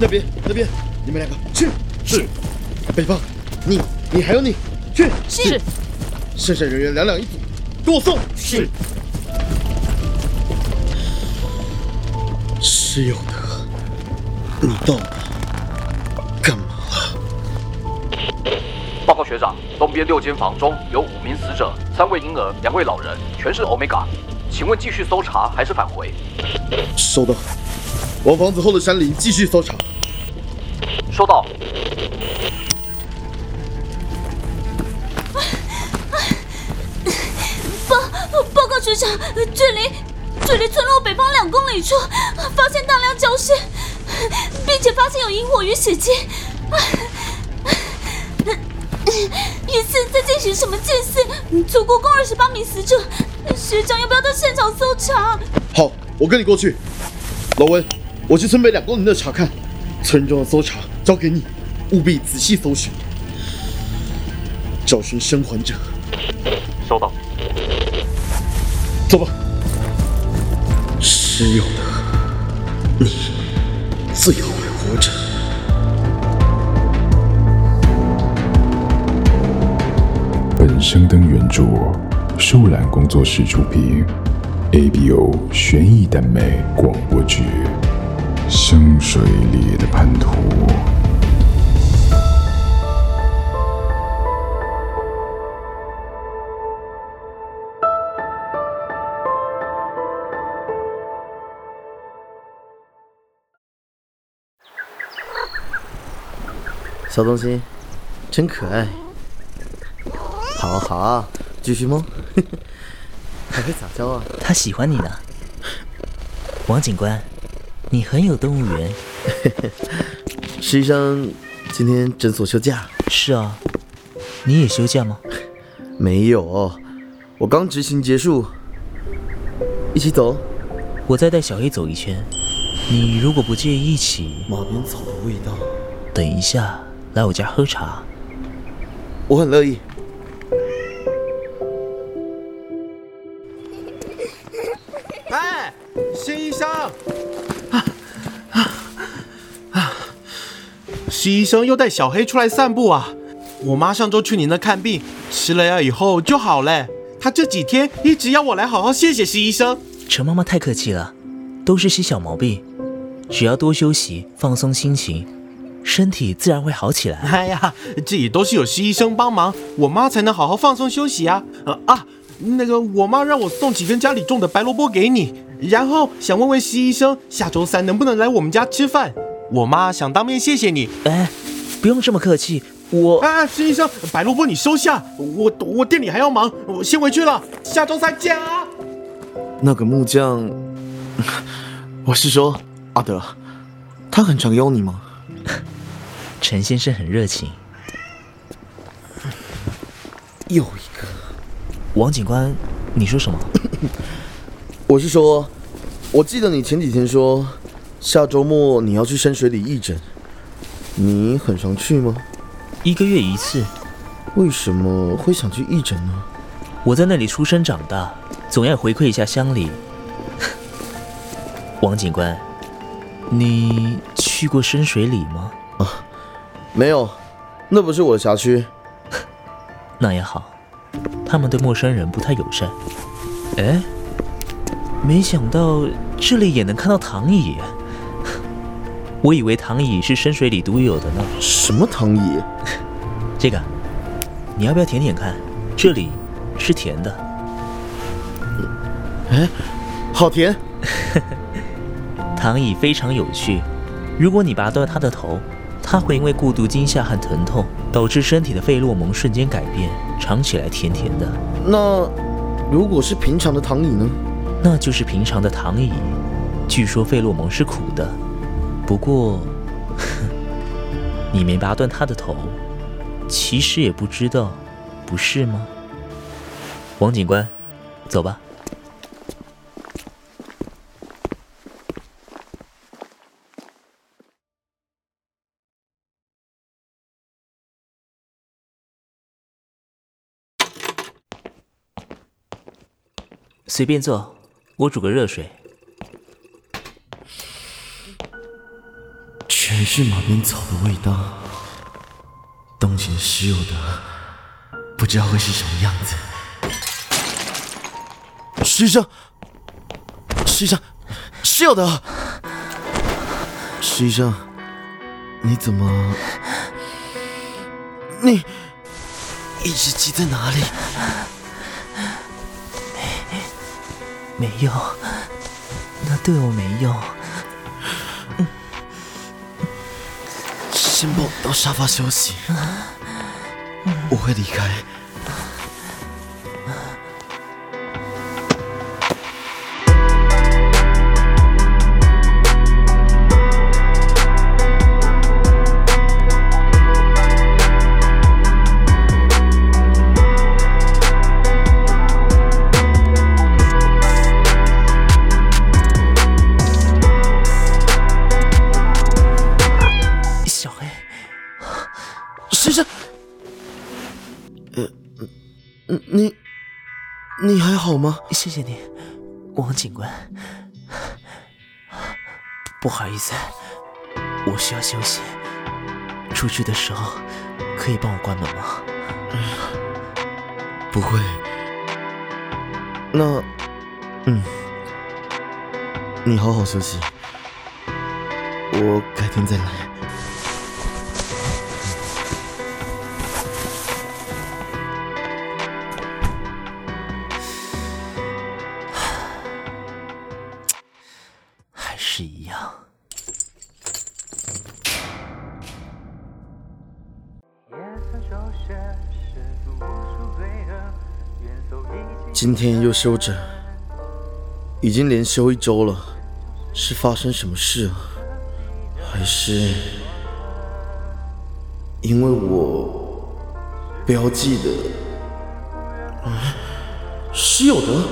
那边那边，你们两个去。是。北方，你你还有你去。是。剩下人员两两一组，给我送。是。施有德，你到底干嘛了？报告学长，东边六间房中有五名死者，三位婴儿，两位老人，全是欧米伽。请问继续搜查还是返回？收到。往房子后的山林继续搜查。收到。报报告学长，距离距离村落北方两公里处发现大量焦尸，并且发现有萤火与血迹，疑似在进行什么祭祀。足国共二十八名死者，学长要不要到现场搜查？好，我跟你过去。老温，我去村北两公里内查看，村中的搜查交给你，务必仔细搜寻，找寻生还者。收到。走吧。石有的，你最后还活着。本生灯原著，树懒工作室出品，ABO 悬疑耽美广播剧《香水里的叛徒》。小东西，真可爱。好好，继续摸，还会撒娇啊！他喜欢你呢。王警官，你很有动物园。实际上，今天诊所休假。是啊，你也休假吗？没有，我刚执行结束。一起走。我再带小黑走一圈。你如果不介意，一起。马鞭草的味道。等一下，来我家喝茶。我很乐意。哎，新医生！啊啊啊！施医生又带小黑出来散步啊！我妈上周去你那看病，吃了药以后就好了。她这几天一直要我来好好谢谢施医生。陈妈妈太客气了，都是些小毛病，只要多休息，放松心情，身体自然会好起来。哎呀，这也都是有施医生帮忙，我妈才能好好放松休息啊！呃啊，那个我妈让我送几根家里种的白萝卜给你，然后想问问施医生，下周三能不能来我们家吃饭？我妈想当面谢谢你。哎，不用这么客气，我……啊，施医生，白萝卜你收下，我我店里还要忙，我先回去了，下周三见啊！那个木匠，我是说阿德，他很常邀你吗？陈先生很热情。又一个，王警官，你说什么？我是说，我记得你前几天说下周末你要去深水里义诊，你很常去吗？一个月一次。为什么会想去义诊呢？我在那里出生长大。总要回馈一下乡里。王警官，你去过深水里吗？啊，没有，那不是我的辖区。那也好，他们对陌生人不太友善。哎，没想到这里也能看到躺椅，我以为躺椅是深水里独有的呢。什么躺椅？这个，你要不要舔舔看？这里是甜的。哎，好甜！躺椅非常有趣，如果你拔断它的头，它会因为过度惊吓和疼痛，导致身体的费洛蒙瞬间改变，尝起来甜甜的。那如果是平常的躺椅呢？那就是平常的躺椅，据说费洛蒙是苦的。不过，你没拔断他的头，其实也不知道，不是吗？王警官，走吧。随便坐，我煮个热水。全是马鞭草的味道。冬前石有德，不知道会是什么样子。石医生，石医生，石有德，石医生，你怎么？你一直记在哪里？没用，那对我没用。先抱我到沙发休息，我会离开。你还好吗？谢谢你，王警官。不好意思，我需要休息。出去的时候可以帮我关门吗？不会。那，嗯，你好好休息，我改天再来。一样。今天又休整，已经连休一周了，是发生什么事了？还是因为我标记的？啊，施有德，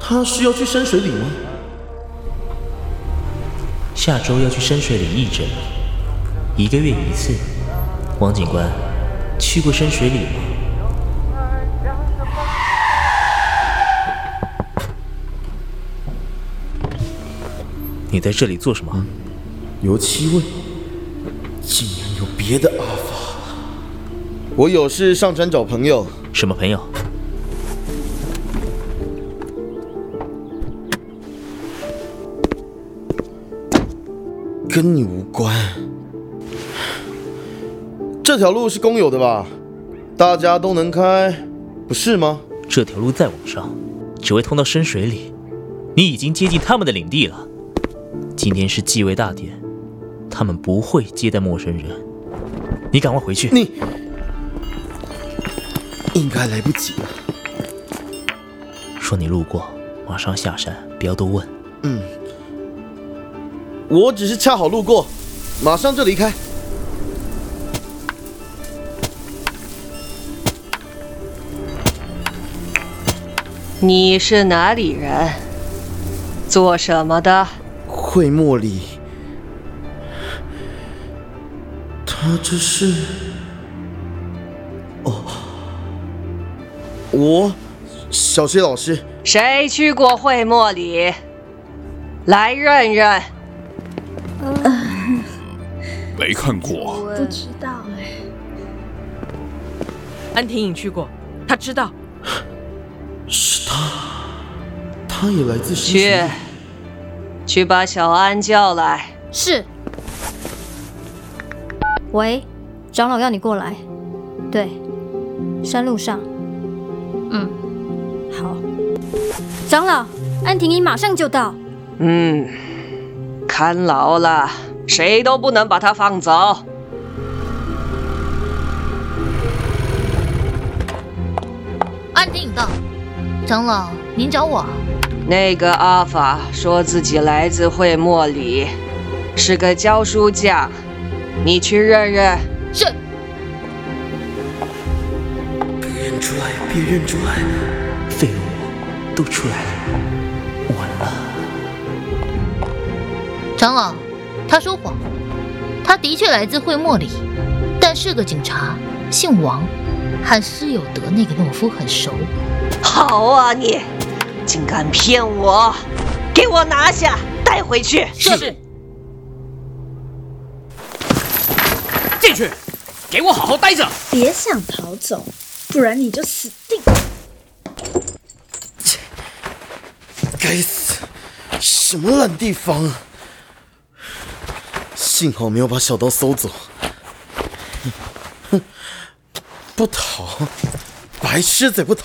他是要去深水里吗？下周要去深水里义诊，一个月一次。王警官，去过深水里吗？你在这里做什么？油漆味，竟然有别的阿法。我有事上山找朋友，什么朋友？跟你无关。这条路是公有的吧？大家都能开，不是吗？这条路再往上，只会通到深水里。你已经接近他们的领地了。今天是继位大典，他们不会接待陌生人。你赶快回去。你应该来不及了。说你路过，马上下山，不要多问。嗯，我只是恰好路过，马上就离开。你是哪里人？做什么的？会莫里，他这是……哦，我小谢老师，谁去过会莫里？来认认。没看过。不知道哎。安婷颖去过，她知道。是他，他也来自去。，去把小安叫来。是。喂，长老要你过来。对，山路上。嗯，好。长老，安婷妮马上就到。嗯，看牢了，谁都不能把他放走。安定到，长老，您找我？那个阿法说自己来自会莫里，是个教书匠，你去认认。是。别认出来，别认出来！废物都出来了，完了。长老，他说谎，他的确来自会莫里，但是个警察，姓王，和施有德那个懦夫很熟。好啊你，竟敢骗我！给我拿下，带回去。是。进去，给我好好待着！别想逃走，不然你就死定！该死，什么烂地方啊！幸好没有把小刀搜走。哼，不逃，白痴才不逃！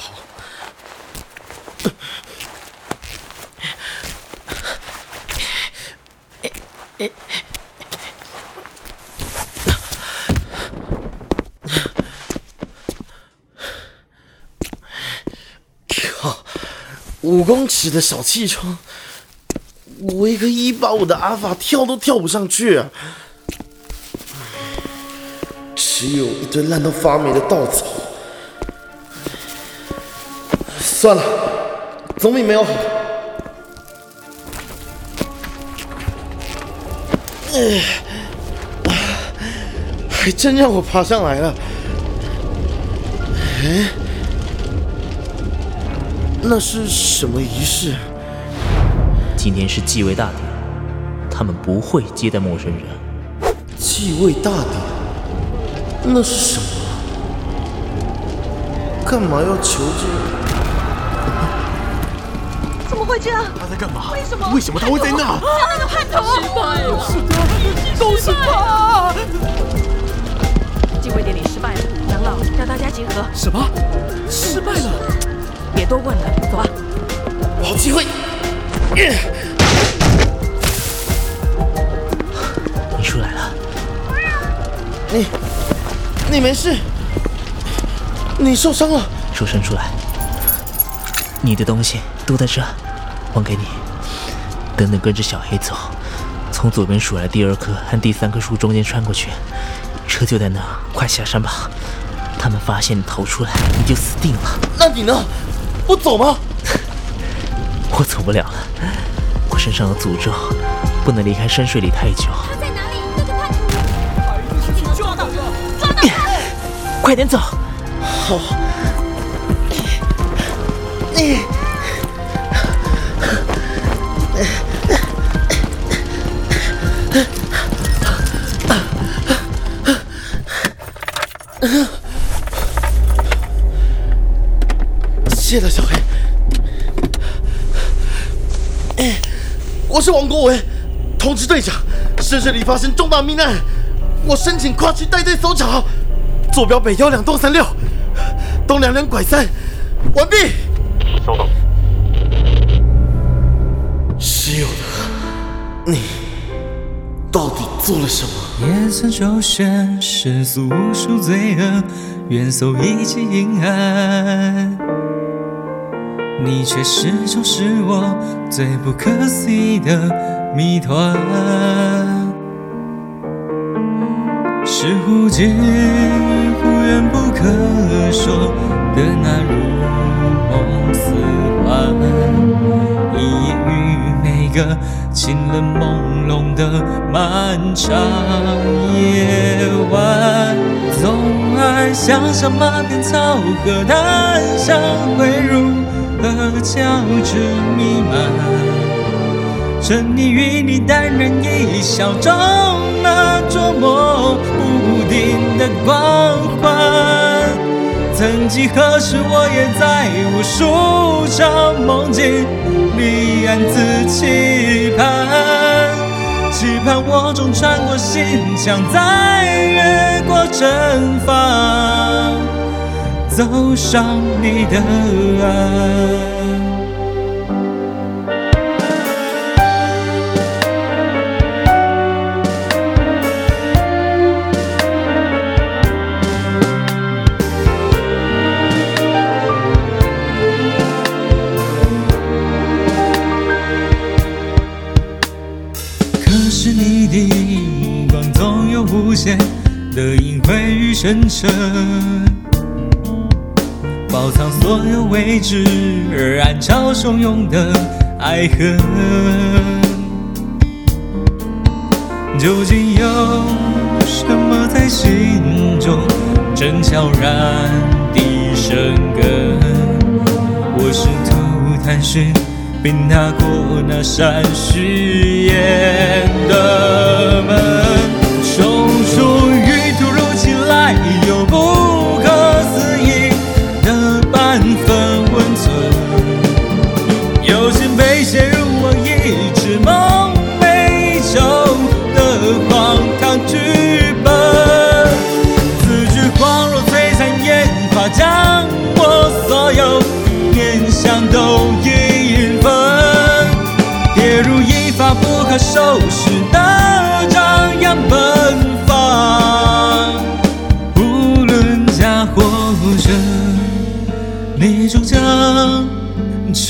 靠，五公尺的小气窗，我一个一八五的阿法跳都跳不上去啊！只有一堆烂到发霉的稻草。算了，总比没有好。哎，还真让我爬上来了。哎，那是什么仪式？今天是继位大典，他们不会接待陌生人。继位大典？那是什么？干嘛要求这个？怎么会这样？他在干嘛？为什么？为什么他会在那？他那个叛徒！失败了！是的，都是他！继位典礼失败了，长老让大家集合。什么？失败了？别多问了，走吧。好机会！你出来了。你，你没事？你受伤了？手伸出来。你的东西都在这，还给你。等等，跟着小黑走，从左边数来第二棵和第三棵树中间穿过去，车就在那，快下山吧。他们发现你逃出来，你就死定了。那你呢？不走吗？我走不了了，我身上有诅咒，不能离开深水里太久。他在哪里？那个叛徒！一定抓到他！抓到他！快点走！好。你。谢了，小黑。哎，我是王国维，通知队长，深水里发生重大命案，我申请跨区带队搜查，坐标北幺两栋三六，东两两拐三，完毕。稍等。石有德，你到底做了什么？夜色周旋，世俗无数罪恶，愿搜一切阴暗。你却始终是我最不可思议的谜团，是忽近忽远不可说的那如梦似幻，一眼于每个清冷朦胧的漫长夜晚，总爱想象马鞭草和檀香汇入。和交织弥漫，沉溺于你淡然一笑中那捉摸不定的光环。曾几何时，我也在无数场梦境里暗自期盼，期盼我终穿过心墙，再越过阵法。走上你的岸。可是你的目光总有无限的隐晦与深沉。包藏所有未知而暗潮汹涌的爱恨，究竟有什么在心中正悄然地生根？我试图探寻，并踏过那扇虚掩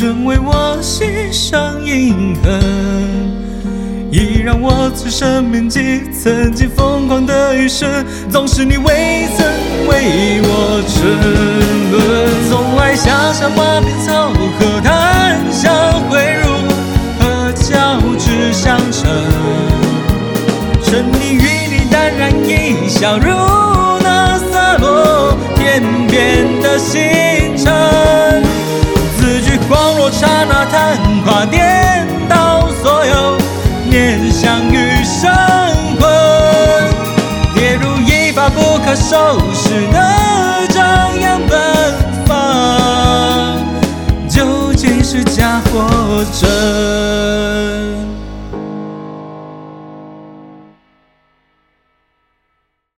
成为我心上印痕。已让我此生铭记曾经疯狂的一生，总是你未曾为我沉沦。从爱像像花边草和檀香汇入，和交织相成。沉溺于你淡然一笑，如那洒落天边的星。刹那昙花点。